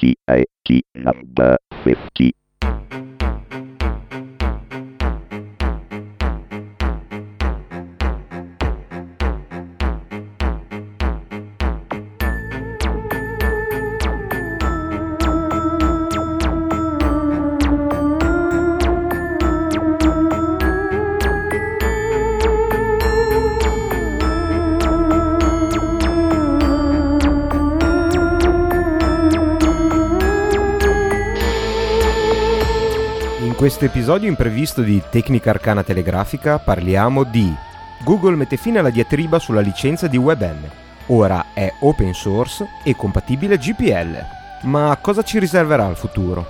T A T number 50. Questo episodio imprevisto di Tecnica Arcana Telegrafica parliamo di Google mette fine alla diatriba sulla licenza di WebM. Ora è open source e compatibile GPL. Ma cosa ci riserverà il futuro?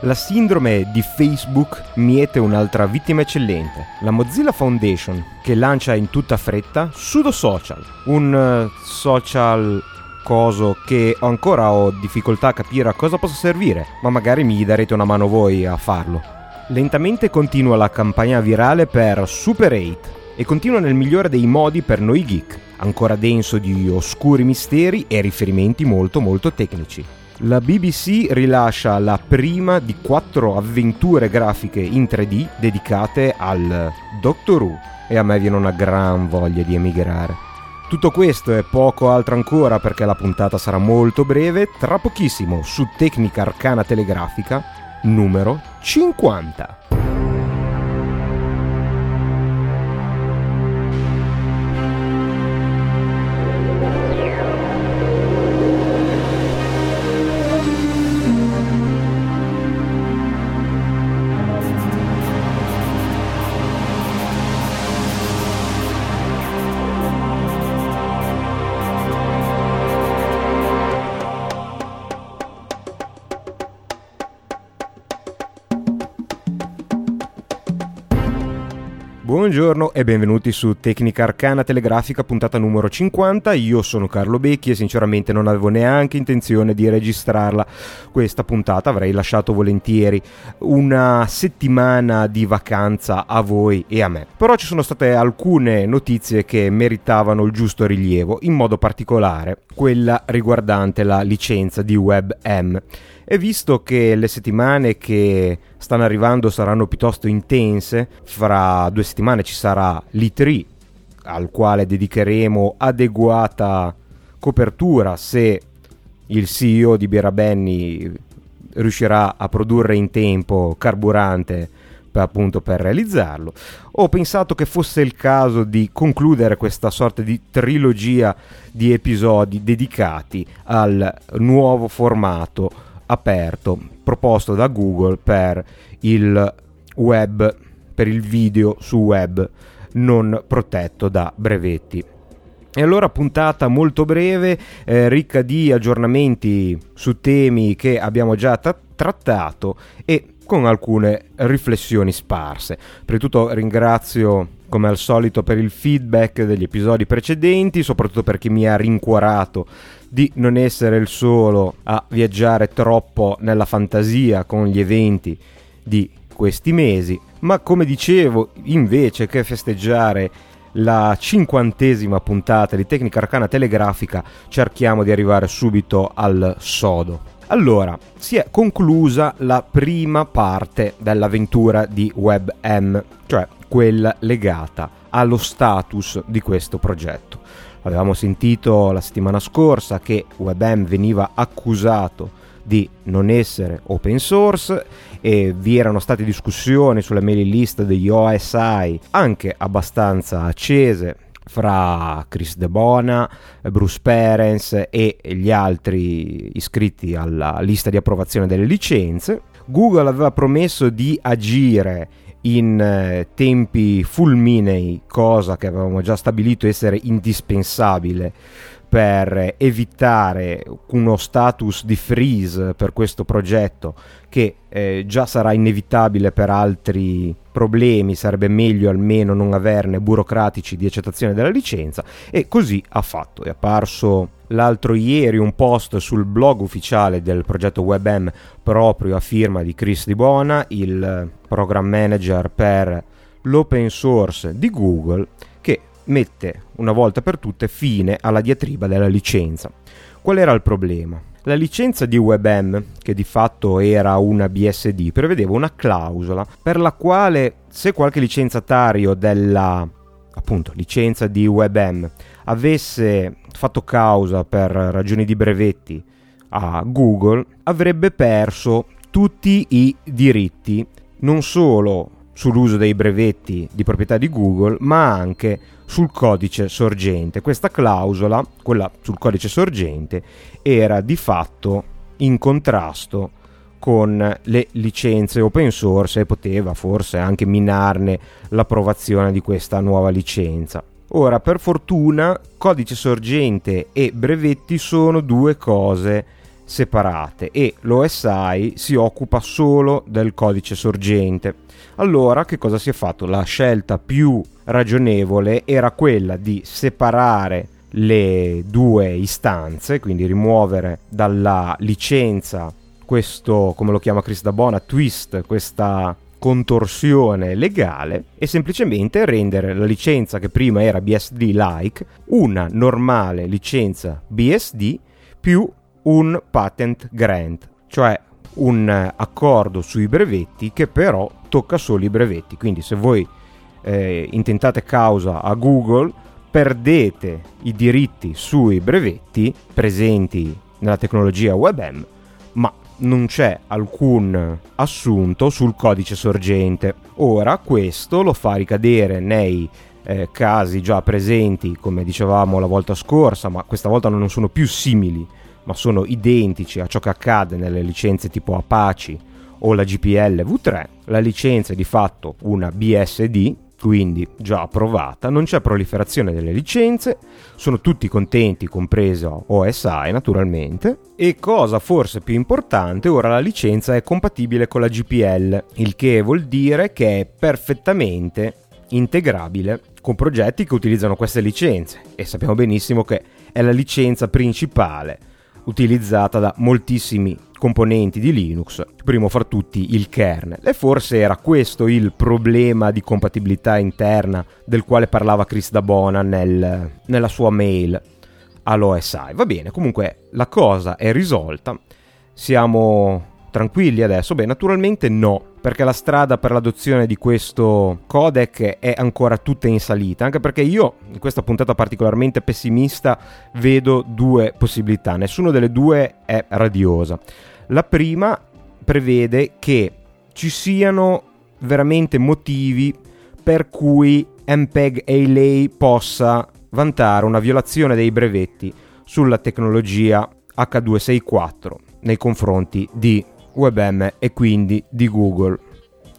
La sindrome di Facebook miete un'altra vittima eccellente, la Mozilla Foundation, che lancia in tutta fretta Sudo Social, un eh, social coso che ancora ho difficoltà a capire a cosa possa servire, ma magari mi darete una mano voi a farlo. Lentamente continua la campagna virale per Super 8 e continua nel migliore dei modi per noi geek, ancora denso di oscuri misteri e riferimenti molto molto tecnici. La BBC rilascia la prima di quattro avventure grafiche in 3D dedicate al Doctor Who e a me viene una gran voglia di emigrare. Tutto questo e poco altro ancora perché la puntata sarà molto breve, tra pochissimo su Tecnica Arcana Telegrafica numero 50. Buongiorno e benvenuti su Tecnica Arcana Telegrafica puntata numero 50. Io sono Carlo Becchi e sinceramente non avevo neanche intenzione di registrarla questa puntata, avrei lasciato volentieri una settimana di vacanza a voi e a me. Però ci sono state alcune notizie che meritavano il giusto rilievo, in modo particolare quella riguardante la licenza di WebM. E visto che le settimane che stanno arrivando saranno piuttosto intense, fra due settimane ci sarà l'E3 al quale dedicheremo adeguata copertura se il CEO di Berabenni riuscirà a produrre in tempo carburante appunto per realizzarlo. Ho pensato che fosse il caso di concludere questa sorta di trilogia di episodi dedicati al nuovo formato aperto proposto da Google per il web, per il video su web non protetto da brevetti. E allora puntata molto breve, eh, ricca di aggiornamenti su temi che abbiamo già tra- trattato e con alcune riflessioni sparse. Prima di tutto ringrazio come al solito per il feedback degli episodi precedenti, soprattutto per chi mi ha rincuorato di non essere il solo a viaggiare troppo nella fantasia con gli eventi di questi mesi, ma come dicevo, invece che festeggiare la cinquantesima puntata di Tecnica Arcana Telegrafica, cerchiamo di arrivare subito al sodo. Allora, si è conclusa la prima parte dell'avventura di WebM, cioè quella legata allo status di questo progetto. Avevamo sentito la settimana scorsa che WebM veniva accusato di non essere open source e vi erano state discussioni sulle mailing list degli OSI anche abbastanza accese fra Chris De Bona, Bruce Perens e gli altri iscritti alla lista di approvazione delle licenze. Google aveva promesso di agire in eh, tempi fulminei, cosa che avevamo già stabilito essere indispensabile per evitare uno status di freeze per questo progetto che eh, già sarà inevitabile per altri problemi, sarebbe meglio almeno non averne burocratici di accettazione della licenza e così ha fatto. È apparso l'altro ieri un post sul blog ufficiale del progetto WebM proprio a firma di Chris Di Bona, il program manager per l'open source di Google, mette una volta per tutte fine alla diatriba della licenza. Qual era il problema? La licenza di WebM, che di fatto era una BSD, prevedeva una clausola per la quale se qualche licenziatario della appunto licenza di WebM avesse fatto causa per ragioni di brevetti a Google, avrebbe perso tutti i diritti, non solo sull'uso dei brevetti di proprietà di Google, ma anche sul codice sorgente. Questa clausola, quella sul codice sorgente, era di fatto in contrasto con le licenze open source e poteva forse anche minarne l'approvazione di questa nuova licenza. Ora, per fortuna, codice sorgente e brevetti sono due cose separate e l'OSI si occupa solo del codice sorgente. Allora, che cosa si è fatto? La scelta più ragionevole era quella di separare le due istanze, quindi rimuovere dalla licenza questo, come lo chiama Chris Dabona, twist, questa contorsione legale e semplicemente rendere la licenza che prima era BSD-like una normale licenza BSD più un patent grant, cioè un accordo sui brevetti che però tocca solo i brevetti. Quindi se voi eh, intentate causa a Google, perdete i diritti sui brevetti presenti nella tecnologia WebM, ma non c'è alcun assunto sul codice sorgente. Ora questo lo fa ricadere nei eh, casi già presenti, come dicevamo la volta scorsa, ma questa volta non sono più simili ma sono identici a ciò che accade nelle licenze tipo Apache o la GPL V3, la licenza è di fatto una BSD, quindi già approvata, non c'è proliferazione delle licenze, sono tutti contenti, compreso OSI naturalmente, e cosa forse più importante, ora la licenza è compatibile con la GPL, il che vuol dire che è perfettamente integrabile con progetti che utilizzano queste licenze. E sappiamo benissimo che è la licenza principale utilizzata da moltissimi componenti di Linux, primo fra tutti il kernel. E forse era questo il problema di compatibilità interna del quale parlava Chris Dabona nel, nella sua mail all'OSI. Va bene, comunque la cosa è risolta, siamo tranquilli adesso? Beh, naturalmente no, perché la strada per l'adozione di questo codec è ancora tutta in salita, anche perché io in questa puntata particolarmente pessimista vedo due possibilità, nessuna delle due è radiosa. La prima prevede che ci siano veramente motivi per cui MPEG ALA possa vantare una violazione dei brevetti sulla tecnologia H264 nei confronti di WebM e quindi di Google.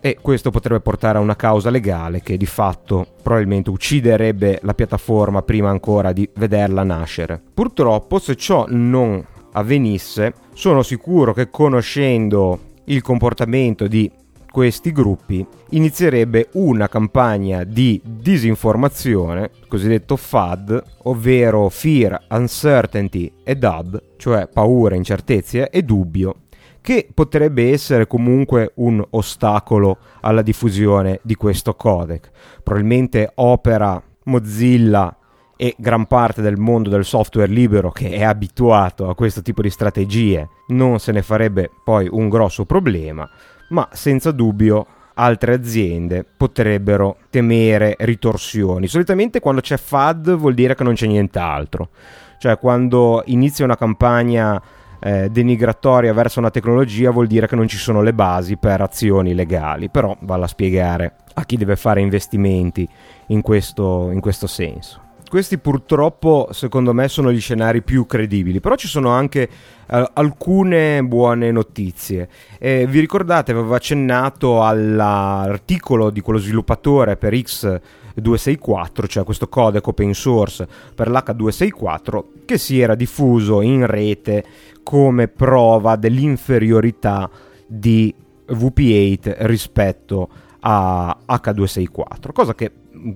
E questo potrebbe portare a una causa legale che di fatto probabilmente ucciderebbe la piattaforma prima ancora di vederla nascere. Purtroppo, se ciò non avvenisse, sono sicuro che conoscendo il comportamento di questi gruppi inizierebbe una campagna di disinformazione, cosiddetto FAD, ovvero Fear, Uncertainty e Dub, cioè paura, incertezze e dubbio, che potrebbe essere comunque un ostacolo alla diffusione di questo codec. Probabilmente Opera, Mozilla e gran parte del mondo del software libero che è abituato a questo tipo di strategie non se ne farebbe poi un grosso problema, ma senza dubbio altre aziende potrebbero temere ritorsioni. Solitamente quando c'è FAD vuol dire che non c'è nient'altro, cioè quando inizia una campagna eh, denigratoria verso una tecnologia vuol dire che non ci sono le basi per azioni legali, però vale a spiegare a chi deve fare investimenti in questo, in questo senso. Questi purtroppo secondo me sono gli scenari più credibili, però ci sono anche eh, alcune buone notizie. Eh, vi ricordate, avevo accennato all'articolo di quello sviluppatore per X264, cioè questo codec open source per l'H264, che si era diffuso in rete come prova dell'inferiorità di VP8 rispetto a H264, cosa che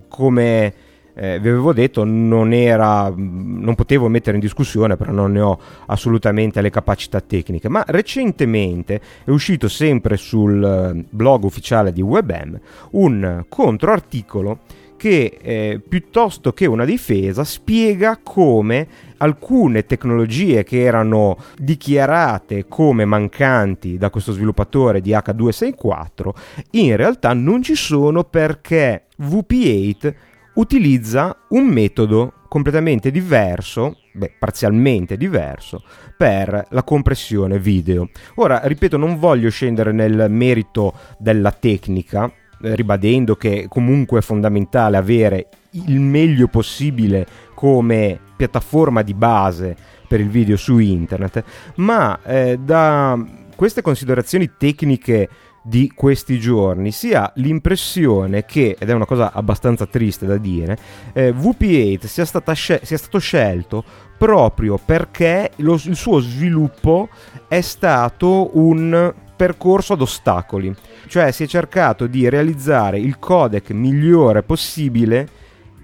come eh, vi avevo detto non era non potevo mettere in discussione però non ne ho assolutamente le capacità tecniche. Ma recentemente è uscito sempre sul eh, blog ufficiale di WebM un controarticolo che eh, piuttosto che una difesa spiega come alcune tecnologie che erano dichiarate come mancanti da questo sviluppatore di H264 in realtà non ci sono perché VP8 utilizza un metodo completamente diverso, beh, parzialmente diverso, per la compressione video. Ora, ripeto, non voglio scendere nel merito della tecnica, eh, ribadendo che comunque è fondamentale avere il meglio possibile come piattaforma di base per il video su internet, ma eh, da queste considerazioni tecniche di questi giorni si ha l'impressione che, ed è una cosa abbastanza triste da dire, eh, VP8 sia, scel- sia, stato scelto proprio perché lo, il suo sviluppo è stato un percorso ad ostacoli, cioè si è cercato di realizzare il codec migliore possibile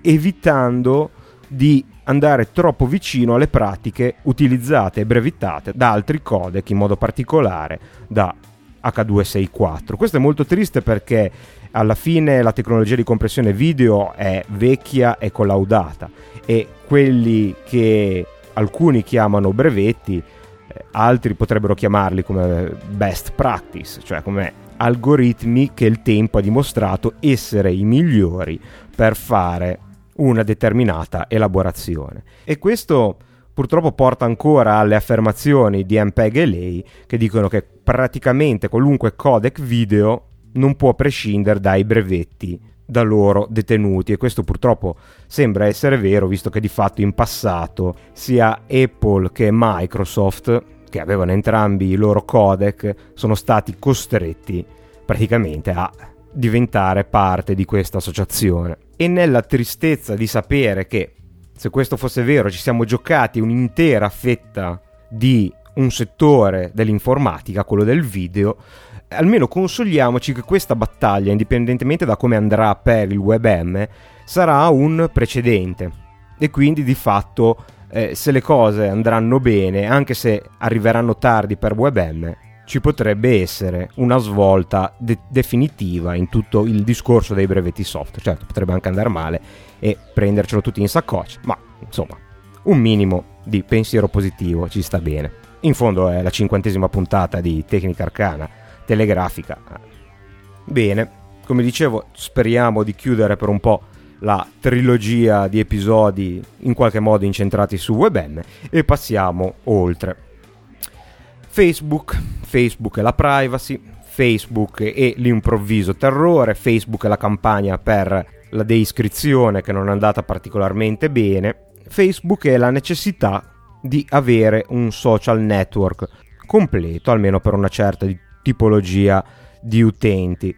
evitando di andare troppo vicino alle pratiche utilizzate e brevettate da altri codec, in modo particolare da H264. Questo è molto triste perché alla fine la tecnologia di compressione video è vecchia e collaudata e quelli che alcuni chiamano brevetti, eh, altri potrebbero chiamarli come best practice, cioè come algoritmi che il tempo ha dimostrato essere i migliori per fare una determinata elaborazione. E questo purtroppo porta ancora alle affermazioni di MPEG e lei che dicono che praticamente qualunque codec video non può prescindere dai brevetti da loro detenuti. E questo purtroppo sembra essere vero visto che di fatto in passato sia Apple che Microsoft che avevano entrambi i loro codec sono stati costretti praticamente a diventare parte di questa associazione. E nella tristezza di sapere che se questo fosse vero, ci siamo giocati un'intera fetta di un settore dell'informatica, quello del video, almeno consoliamoci che questa battaglia, indipendentemente da come andrà per il WebM, sarà un precedente. E quindi di fatto, eh, se le cose andranno bene, anche se arriveranno tardi per WebM, ci potrebbe essere una svolta de- definitiva in tutto il discorso dei brevetti software. Certo, potrebbe anche andare male e prendercelo tutti in saccoccia, ma insomma, un minimo di pensiero positivo ci sta bene. In fondo è la cinquantesima puntata di Tecnica Arcana telegrafica. Bene, come dicevo, speriamo di chiudere per un po' la trilogia di episodi in qualche modo incentrati su WebM e passiamo oltre. Facebook, Facebook e la privacy, Facebook e l'improvviso terrore, Facebook e la campagna per la deiscrizione che non è andata particolarmente bene, Facebook e la necessità di avere un social network completo, almeno per una certa tipologia di utenti.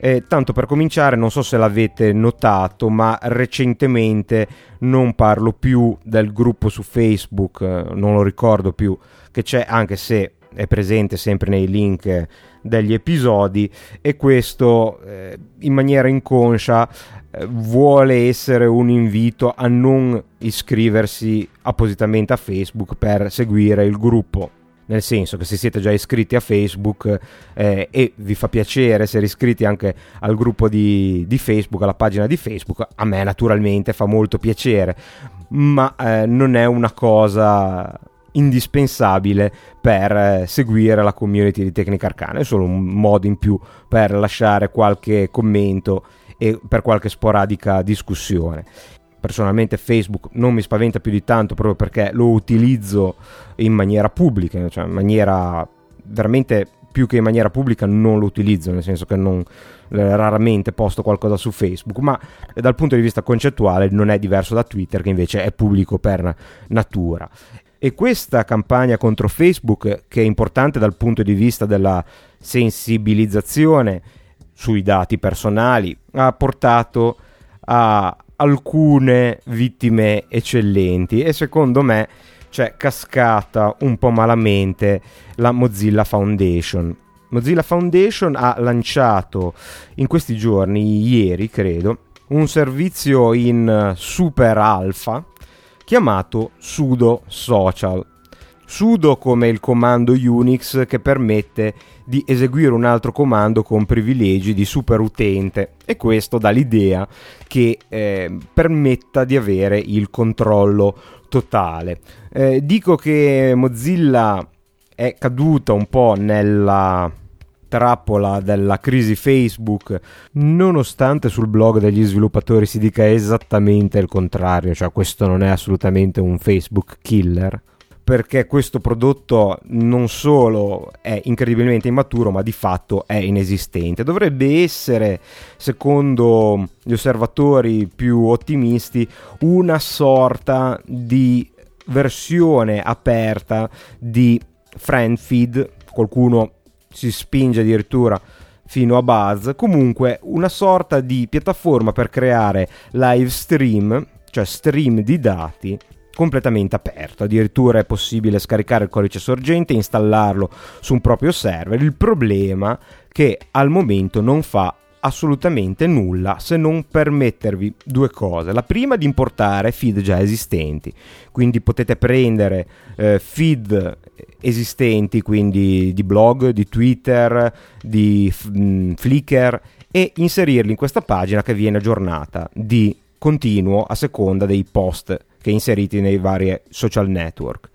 E tanto per cominciare, non so se l'avete notato, ma recentemente non parlo più del gruppo su Facebook, non lo ricordo più, che c'è anche se è presente sempre nei link degli episodi e questo eh, in maniera inconscia eh, vuole essere un invito a non iscriversi appositamente a Facebook per seguire il gruppo nel senso che se siete già iscritti a Facebook eh, e vi fa piacere essere iscritti anche al gruppo di, di, Facebook, alla pagina di Facebook, a me naturalmente fa molto piacere, ma eh, non è una cosa indispensabile per eh, seguire la community di Tecnica Arcana, è solo un modo in più per lasciare qualche commento e per qualche sporadica discussione. Personalmente Facebook non mi spaventa più di tanto proprio perché lo utilizzo in maniera pubblica, cioè in maniera veramente più che in maniera pubblica non lo utilizzo, nel senso che non, eh, raramente posto qualcosa su Facebook, ma dal punto di vista concettuale non è diverso da Twitter che invece è pubblico per natura. E questa campagna contro Facebook, che è importante dal punto di vista della sensibilizzazione sui dati personali, ha portato a alcune vittime eccellenti e secondo me c'è cascata un po' malamente la Mozilla Foundation. Mozilla Foundation ha lanciato in questi giorni, ieri credo, un servizio in super alfa chiamato Sudo Social. Sudo come il comando Unix che permette di eseguire un altro comando con privilegi di super utente e questo dà l'idea che eh, permetta di avere il controllo totale. Eh, dico che Mozilla è caduta un po' nella trappola della crisi Facebook, nonostante sul blog degli sviluppatori si dica esattamente il contrario, cioè questo non è assolutamente un Facebook killer perché questo prodotto non solo è incredibilmente immaturo, ma di fatto è inesistente. Dovrebbe essere, secondo gli osservatori più ottimisti, una sorta di versione aperta di FriendFeed, qualcuno si spinge addirittura fino a Buzz, comunque una sorta di piattaforma per creare live stream, cioè stream di dati completamente aperto, addirittura è possibile scaricare il codice sorgente e installarlo su un proprio server. Il problema è che al momento non fa assolutamente nulla se non permettervi due cose. La prima di importare feed già esistenti, quindi potete prendere eh, feed esistenti, quindi di blog, di Twitter, di mh, mm, Flickr e inserirli in questa pagina che viene aggiornata di continuo a seconda dei post che inseriti nei vari social network.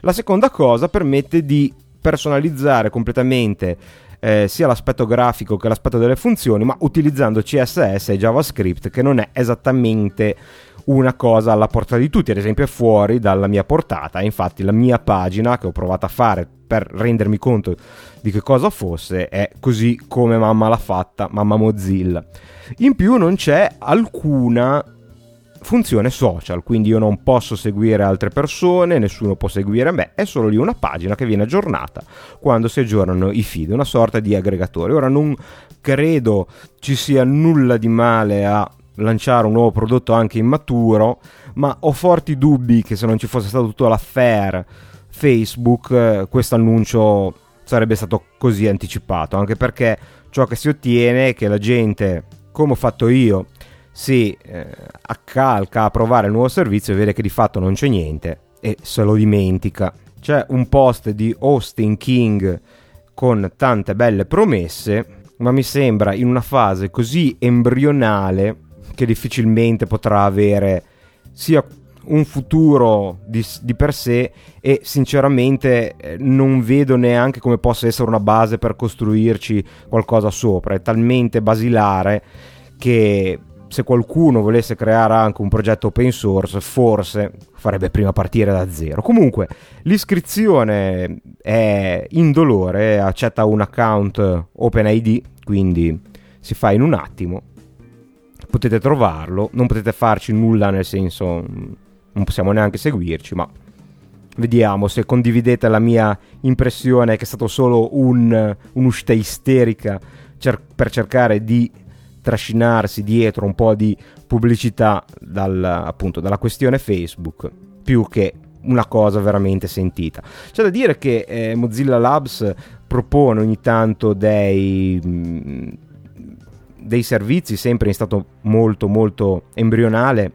La seconda cosa permette di personalizzare completamente eh, sia l'aspetto grafico che l'aspetto delle funzioni, ma utilizzando CSS e JavaScript, che non è esattamente una cosa alla portata di tutti, ad esempio è fuori dalla mia portata. Infatti la mia pagina che ho provato a fare per rendermi conto di che cosa fosse è così come mamma l'ha fatta, mamma Mozilla. In più non c'è alcuna funzione social, quindi io non posso seguire altre persone, nessuno può seguire me, è solo lì una pagina che viene aggiornata quando si aggiornano i feed, una sorta di aggregatore. Ora non credo ci sia nulla di male a lanciare un nuovo prodotto anche immaturo, ma ho forti dubbi che se non ci fosse stato tutto l'affair Facebook, eh, questo annuncio sarebbe stato così anticipato, anche perché ciò che si ottiene è che la gente, come ho fatto io, si eh, accalca a provare il nuovo servizio e vede che di fatto non c'è niente e se lo dimentica. C'è un post di Austin King con tante belle promesse, ma mi sembra in una fase così embrionale che difficilmente potrà avere sia un futuro di, di, per sé e sinceramente eh, non vedo neanche come possa essere una base per costruirci qualcosa sopra, è talmente basilare che se qualcuno volesse creare anche un progetto open source, forse farebbe prima partire da zero. Comunque, l'iscrizione è indolore, accetta un account OpenID, quindi si fa in un attimo. Potete trovarlo, non potete farci nulla nel senso non possiamo neanche seguirci, ma vediamo se condividete la mia impressione che è stato solo un, un'uscita isterica cer- per cercare di trascinarsi dietro un po' di pubblicità dal, appunto, dalla questione Facebook più che una cosa veramente sentita. C'è da dire che eh, Mozilla Labs propone ogni tanto dei, mm, dei servizi sempre in stato molto molto embrionale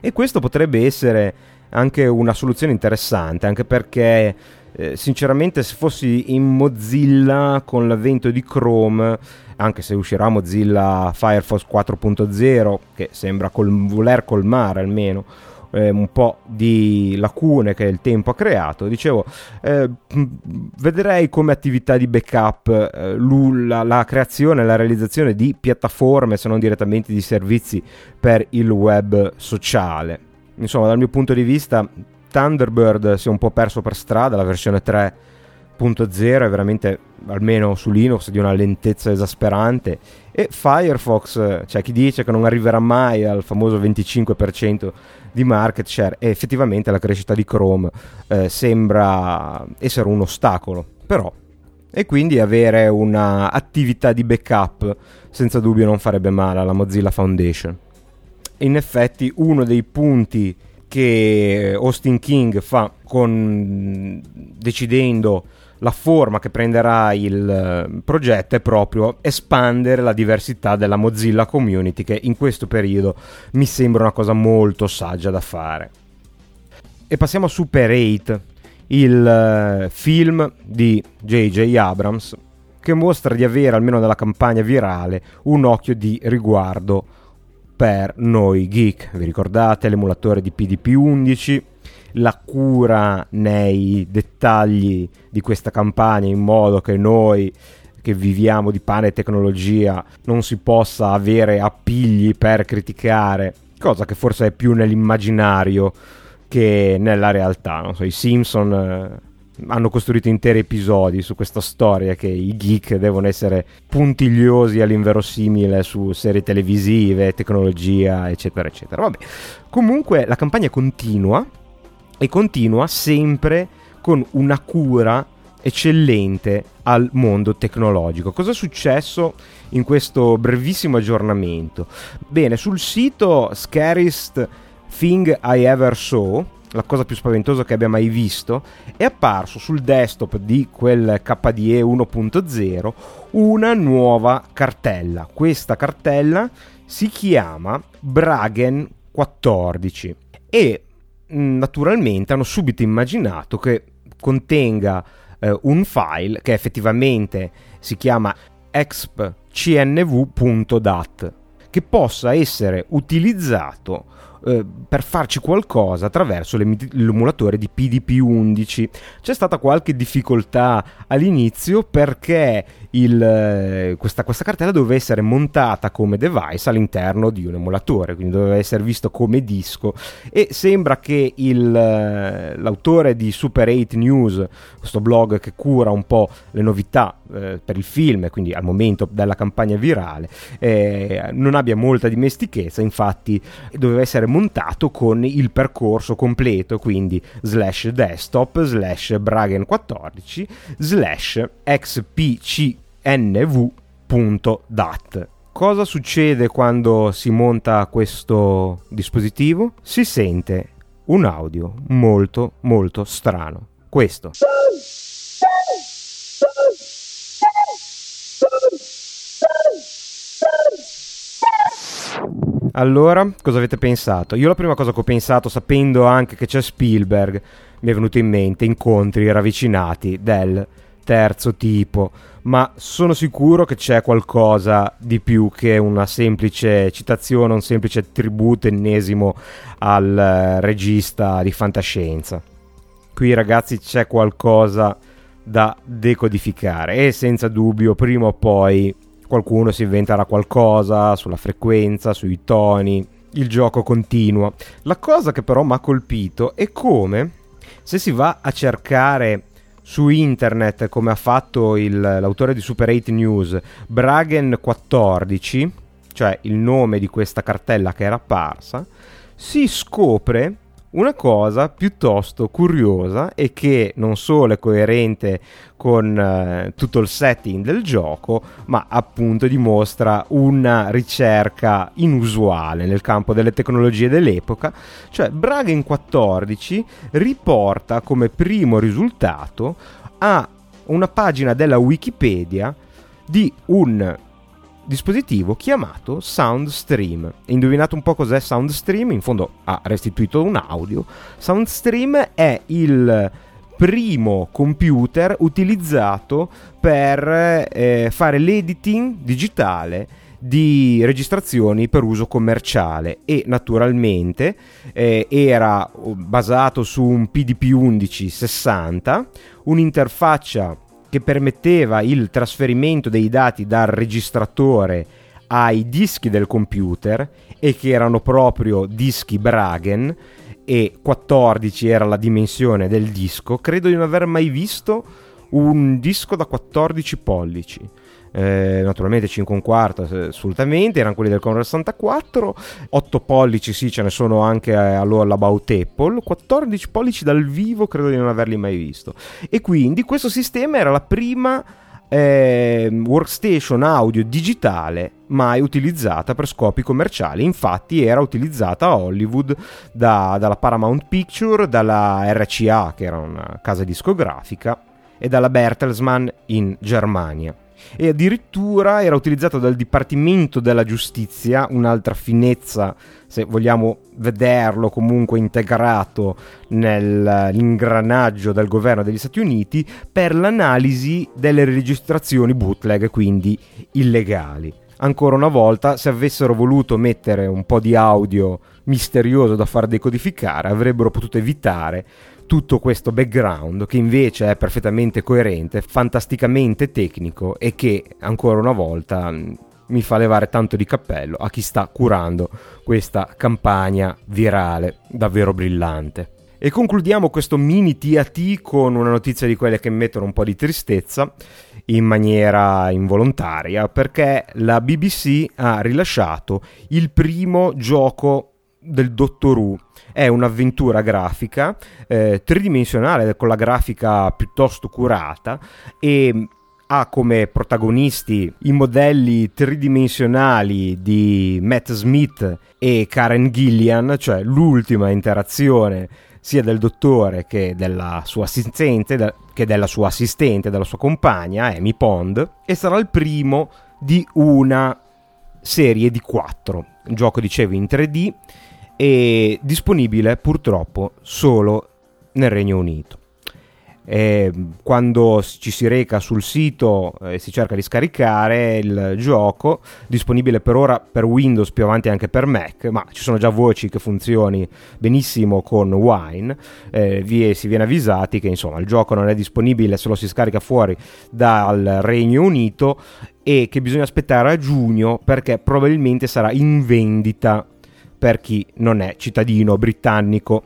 e questo potrebbe essere anche una soluzione interessante anche perché eh, sinceramente se fossi in Mozilla con l'avvento di Chrome anche se uscirà Mozilla Firefox 4.0 che sembra col- voler colmare almeno eh, un po' di lacune che il tempo ha creato dicevo eh, vedrei come attività di backup eh, la, la creazione e la realizzazione di piattaforme se non direttamente di servizi per il web sociale. Insomma dal mio punto di vista Thunderbird si è un po' perso per strada la versione 3 2.0 è veramente, almeno su Linux, di una lentezza esasperante e Firefox, c'è chi dice che non arriverà mai al famoso 25% di market share e effettivamente la crescita di Chrome eh, sembra essere un ostacolo, però e quindi avere un'attività di backup senza dubbio non farebbe male alla Mozilla Foundation. In effetti uno dei punti che Austin King fa con decidendo la forma che prenderà il eh, progetto è proprio espandere la diversità della Mozilla Community che in questo periodo mi sembra una cosa molto saggia da fare. E passiamo a Super 8. il eh, film di J.J. Abrams che mostra di avere, almeno nella campagna virale, un occhio di riguardo per noi geek. Vi ricordate l'emulatore di PDP-11? La cura nei dettagli di questa campagna in modo che noi che viviamo di pane e tecnologia non si possa avere appigli per criticare, cosa che forse è più nell'immaginario che nella realtà. So, I Simpson eh, hanno costruito interi episodi su questa storia che i geek devono essere puntigliosi all'inverosimile su serie televisive, tecnologia, eccetera, eccetera. Vabbè, comunque la campagna continua e continua sempre con una cura eccellente al mondo tecnologico. Cosa è successo in questo brevissimo aggiornamento? Bene, sul sito Scariest Thing I Ever Saw, la cosa più spaventosa che abbia mai visto, è apparso sul desktop di quel KDE 1.0 una nuova cartella. Questa cartella si chiama Bragen 14 e mm, naturalmente hanno subito immaginato che contenga eh, un file che effettivamente si chiama expcnv.dat che possa essere utilizzato eh, per farci qualcosa attraverso l'emulatore di PDP-11. C'è stata qualche difficoltà all'inizio perché il, eh, questa, questa, cartella doveva essere montata come device all'interno di un emulatore, quindi doveva essere visto come disco e sembra che il, eh, l'autore di Super 8 News, questo blog che cura un po' le novità per il film, quindi al momento della campagna virale, non abbia molta dimestichezza, infatti doveva essere montato con il percorso completo, quindi slash desktop slash Bragen 14 slash xpcnv.dat. Cosa succede quando si monta questo dispositivo? Si sente un audio molto molto strano. Questo. Allora, cosa avete pensato? Io la prima cosa che ho pensato, sapendo anche che c'è Spielberg, mi è venuto in mente incontri ravvicinati del terzo tipo, ma sono sicuro che c'è qualcosa di più che una semplice citazione, un semplice tributo ennesimo al eh, regista di fantascienza. Qui ragazzi c'è qualcosa da decodificare e senza dubbio prima o poi qualcuno si inventerà qualcosa sulla frequenza, sui toni, il gioco continua. La cosa che però mi ha colpito è come se si va a cercare su internet come ha fatto il, l'autore di Super 8 News Bragen 14, cioè il nome di questa cartella che era apparsa, si scopre una cosa piuttosto curiosa e che non solo è coerente con eh, tutto il setting del gioco, ma appunto dimostra una ricerca inusuale nel campo delle tecnologie dell'epoca, cioè Bragen 14 riporta come primo risultato a una pagina della Wikipedia di un dispositivo chiamato SoundStream. Indovinate un po' cos'è SoundStream? In fondo ha restituito un audio. SoundStream è il primo computer utilizzato per eh, fare l'editing digitale di registrazioni per uso commerciale e naturalmente eh, era basato su un PDP 1160, un'interfaccia che permetteva il trasferimento dei dati dal registratore ai dischi del computer e che erano proprio dischi Bragen e 14 era la dimensione del disco, credo di non aver mai visto un disco da 14 pollici eh, naturalmente 5 un quarto assolutamente, erano quelli del Commodore 64, 8 pollici sì ce ne sono anche all'About Apple, 14 pollici dal vivo credo di non averli mai visto e quindi questo sistema era la prima eh, workstation audio digitale mai utilizzata per scopi commerciali. Infatti era utilizzata a Hollywood da, dalla Paramount Picture, dalla RCA, che era una casa discografica, e dalla Bertelsmann in Germania. E addirittura era utilizzato dal Dipartimento della Giustizia, un'altra finezza se vogliamo vederlo comunque integrato nell'ingranaggio del governo degli Stati Uniti, per l'analisi delle registrazioni bootleg, quindi illegali. Ancora una volta, se avessero voluto mettere un po' di audio misterioso da far decodificare, avrebbero potuto evitare tutto questo background che invece è perfettamente coerente, fantasticamente tecnico e che ancora una volta mi fa levare tanto di cappello a chi sta curando questa campagna virale davvero brillante. E concludiamo questo mini TAT con una notizia di quelle che mettono un po' di tristezza in maniera involontaria perché la BBC ha rilasciato il primo gioco del Dottor Who. È un'avventura grafica eh, tridimensionale con la grafica piuttosto curata e ha come protagonisti i modelli tridimensionali di Matt Smith e Karen Gillian, cioè l'ultima interazione sia del dottore che della sua assistente, che della sua assistente, della sua compagna, Amy Pond, e sarà il primo di una serie di quattro. Un gioco, dicevo, in 3D e disponibile purtroppo solo nel Regno Unito. E quando ci si reca sul sito e eh, si cerca di scaricare il gioco, disponibile per ora per Windows, più avanti anche per Mac, ma ci sono già voci che funzioni benissimo con Wine. Eh, vi, si viene avvisati che insomma il gioco non è disponibile se lo si scarica fuori dal Regno Unito e che bisogna aspettare a giugno perché probabilmente sarà in vendita per chi non è cittadino britannico.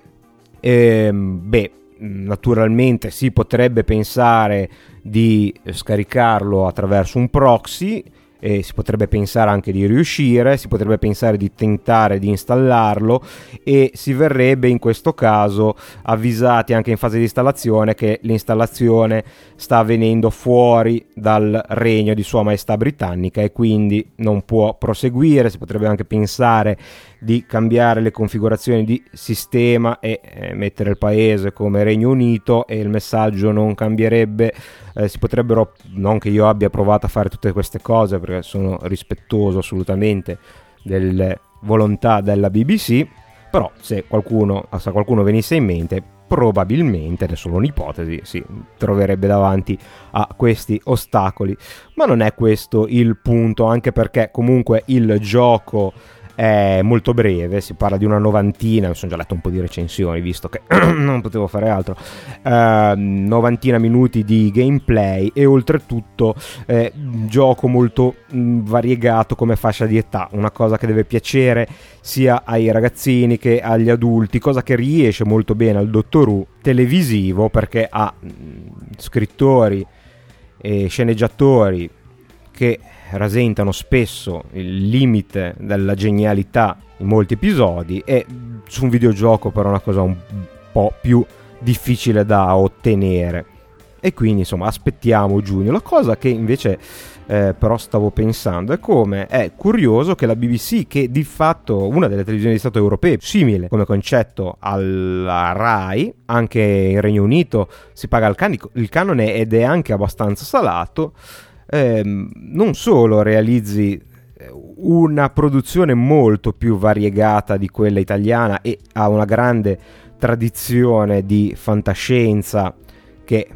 Ehm, beh, naturalmente si potrebbe pensare di scaricarlo attraverso un proxy e si potrebbe pensare anche di riuscire, si potrebbe pensare di tentare di installarlo e si verrebbe in questo caso avvisati anche in fase di installazione che l'installazione sta avvenendo fuori dal regno di Sua Maestà Britannica e quindi non può proseguire, si potrebbe anche pensare di cambiare le configurazioni di sistema e eh, mettere il paese come Regno Unito e il messaggio non cambierebbe eh, si potrebbero, non che io abbia provato a fare tutte queste cose perché sono rispettoso assolutamente delle volontà della BBC, però se qualcuno, se qualcuno venisse in mente probabilmente, è solo un'ipotesi, si troverebbe davanti a questi ostacoli. Ma non è questo il punto, anche perché comunque il gioco è molto breve, si parla di una novantina, mi sono già letto un po' di recensioni visto che non potevo fare altro, uh, novantina minuti di gameplay e oltretutto eh, gioco molto mm, variegato come fascia di età, una cosa che deve piacere sia ai ragazzini che agli adulti, cosa che riesce molto bene al Dottor Who televisivo perché ha mm, scrittori e sceneggiatori che rasentano spesso il limite della genialità in molti episodi e su un videogioco però è una cosa un po' più difficile da ottenere. E quindi insomma aspettiamo giugno. La cosa che invece eh, però stavo pensando è come è curioso che la BBC che di fatto una delle televisioni di Stato europee simile come concetto alla RAI anche in Regno Unito si paga il, can- il canone ed è anche abbastanza salato ehm, non solo realizzi eh, una produzione molto più variegata di quella italiana e ha una grande tradizione di fantascienza che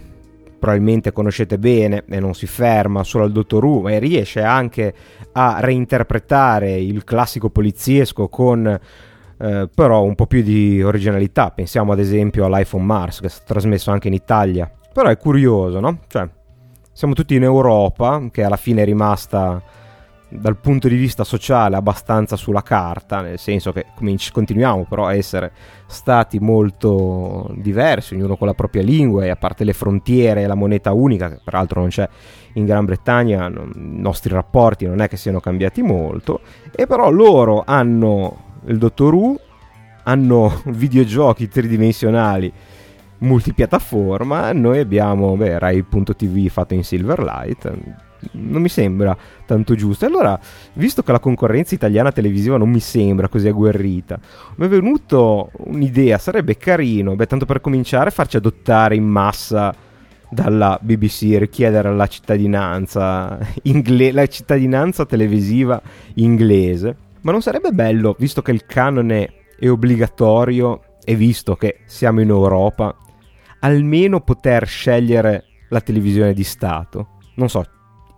probabilmente conoscete bene e non si ferma solo al Dottor Who e riesce anche a reinterpretare il classico poliziesco con eh, però un po' più di originalità pensiamo ad esempio a Life on Mars che è stato trasmesso anche in Italia però è curioso no? cioè siamo tutti in Europa, che alla fine è rimasta dal punto di vista sociale abbastanza sulla carta, nel senso che continuiamo però a essere stati molto diversi, ognuno con la propria lingua e a parte le frontiere e la moneta unica, che peraltro non c'è in Gran Bretagna, i nostri rapporti non è che siano cambiati molto, e però loro hanno il Dottor Who, hanno videogiochi tridimensionali multipiattaforma, noi abbiamo beh, Rai.tv fatto in Silverlight. Non mi sembra tanto giusto. Allora, visto che la concorrenza italiana televisiva non mi sembra così agguerrita, mi è venuto un'idea, sarebbe carino, beh, tanto per cominciare, farci adottare in massa dalla BBC richiedere la cittadinanza, ingle- la cittadinanza televisiva inglese. Ma non sarebbe bello, visto che il canone è obbligatorio e visto che siamo in Europa, almeno poter scegliere la televisione di Stato? Non so,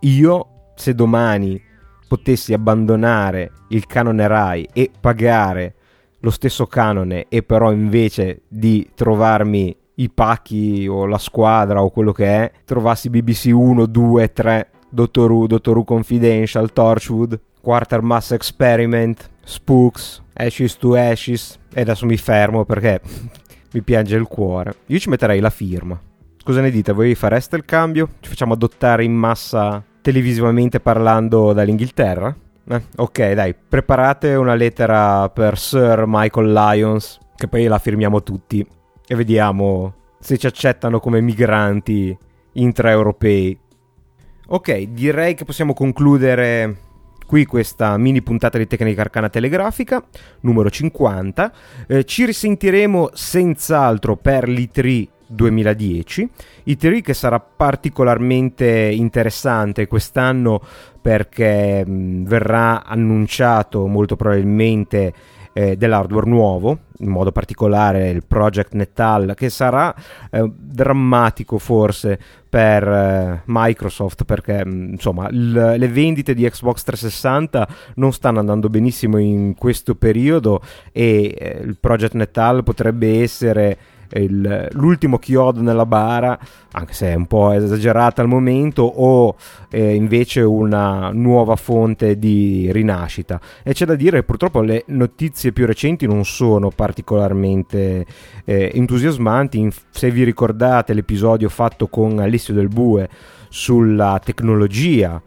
io se domani potessi abbandonare il canone RAI e pagare lo stesso canone e però invece di trovarmi i pacchi o la squadra o quello che è, trovassi BBC 1, 2, 3, Doctor Who, Doctor Who Confidential, Torchwood, Quartermass Experiment, Spooks, Ashes to Ashes e adesso mi fermo perché mi piange il cuore. Io ci metterei la firma. Cosa ne dite? Voi fareste il cambio? Ci facciamo adottare in massa televisivamente parlando dall'Inghilterra? Eh, ok, dai, preparate una lettera per Sir Michael Lyons, che poi la firmiamo tutti e vediamo se ci accettano come migranti intraeuropei. Ok, direi che possiamo concludere qui questa mini puntata di Tecnica Arcana Telegrafica, numero 50. Eh, ci risentiremo senz'altro per l'I3 2010. I3 che sarà particolarmente interessante quest'anno perché mh, verrà annunciato molto probabilmente eh, dell'hardware nuovo, in modo particolare il Project Netal, che sarà eh, drammatico forse per eh, Microsoft perché mm, insomma l- le vendite di Xbox 360 non stanno andando benissimo in questo periodo e eh, il Project Netal potrebbe essere il, l'ultimo chiodo nella bara, anche se è un po' esagerata al momento, o eh, invece una nuova fonte di rinascita. E c'è da dire che purtroppo le notizie più recenti non sono particolarmente eh, entusiasmanti. se vi ricordate l'episodio fatto con Alessio Del Bue sulla tecnologia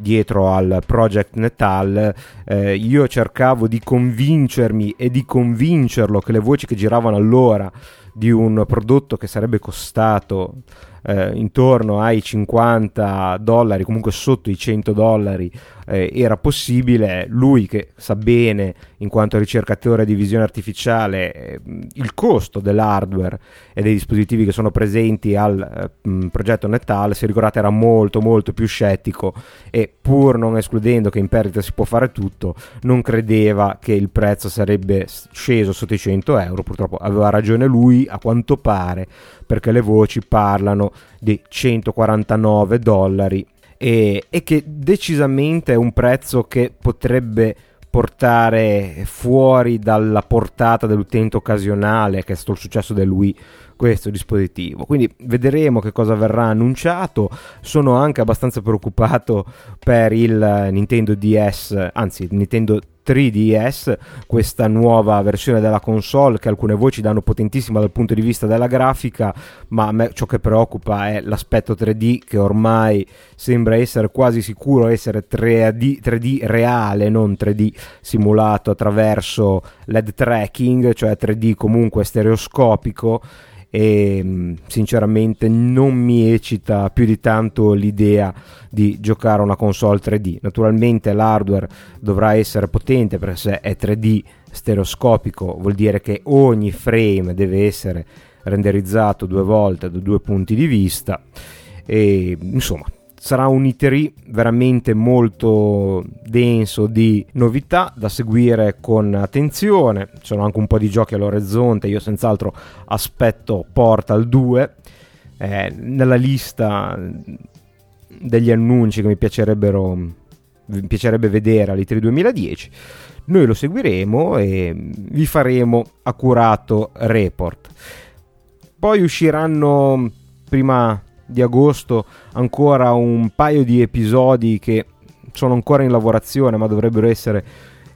dietro al Project Natal, eh, io cercavo di convincermi e di convincerlo che le voci che giravano allora di un prodotto che sarebbe costato eh, intorno ai 50 dollari, comunque sotto i 100 dollari, eh, era possibile. Lui che sa bene, in quanto ricercatore di visione artificiale, eh, il costo dell'hardware e dei dispositivi che sono presenti al eh, progetto Netal, se ricordate, era molto molto più scettico e pur non escludendo che in perdita si può fare tutto, non credeva che il prezzo sarebbe sceso sotto i 100 euro. Purtroppo aveva ragione lui, a quanto pare perché le voci parlano di 149 dollari e, e che decisamente è un prezzo che potrebbe portare fuori dalla portata dell'utente occasionale, che è stato il successo del Wii, questo dispositivo. Quindi vedremo che cosa verrà annunciato. Sono anche abbastanza preoccupato per il Nintendo DS, anzi, il Nintendo 3DS, questa nuova versione della console che alcune voci danno potentissima dal punto di vista della grafica, ma a me ciò che preoccupa è l'aspetto 3D che ormai sembra essere quasi sicuro essere 3D, 3D reale, non 3D simulato attraverso LED tracking, cioè 3D comunque stereoscopico e mm, sinceramente non mi eccita più di tanto l'idea di giocare a una console 3D. Naturalmente l'hardware dovrà essere potente perché se è 3D stereoscopico vuol dire che ogni frame deve essere renderizzato due volte da due punti di vista e insomma sarà un ITRI veramente molto denso di novità da seguire con attenzione. Ci sono anche un po' di giochi all'orizzonte. Io, senz'altro, aspetto Portal 2 eh, nella lista degli annunci che mi piacerebbero mi piacerebbe vedere all'ITRI 2010. Noi lo seguiremo e vi faremo accurato report. Poi usciranno prima di agosto ancora un paio di episodi che sono ancora in lavorazione ma dovrebbero essere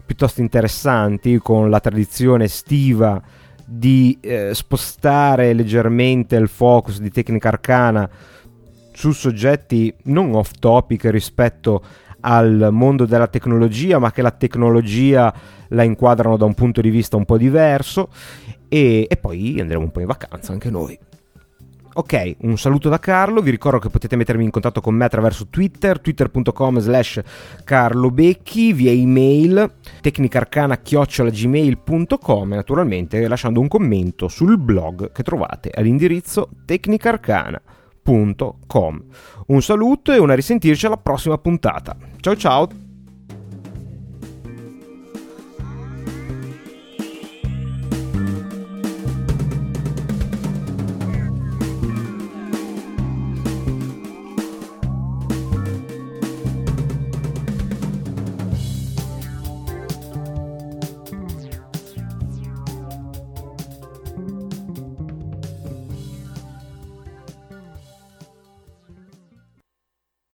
piuttosto interessanti con la tradizione estiva di eh, spostare leggermente il focus di tecnica arcana su soggetti non off topic rispetto al mondo della tecnologia ma che la tecnologia la inquadrano da un punto di vista un po' diverso. E, e poi andremo un po' in vacanza anche noi Ok, un saluto da Carlo, vi ricordo che potete mettervi in contatto con me attraverso Twitter, twitter.com slash carlobecchi, via email, tecnicarcana-gmail.com e naturalmente lasciando un commento sul blog che trovate all'indirizzo tecnicarcana.com. Un saluto e una risentirci alla prossima puntata. Ciao ciao!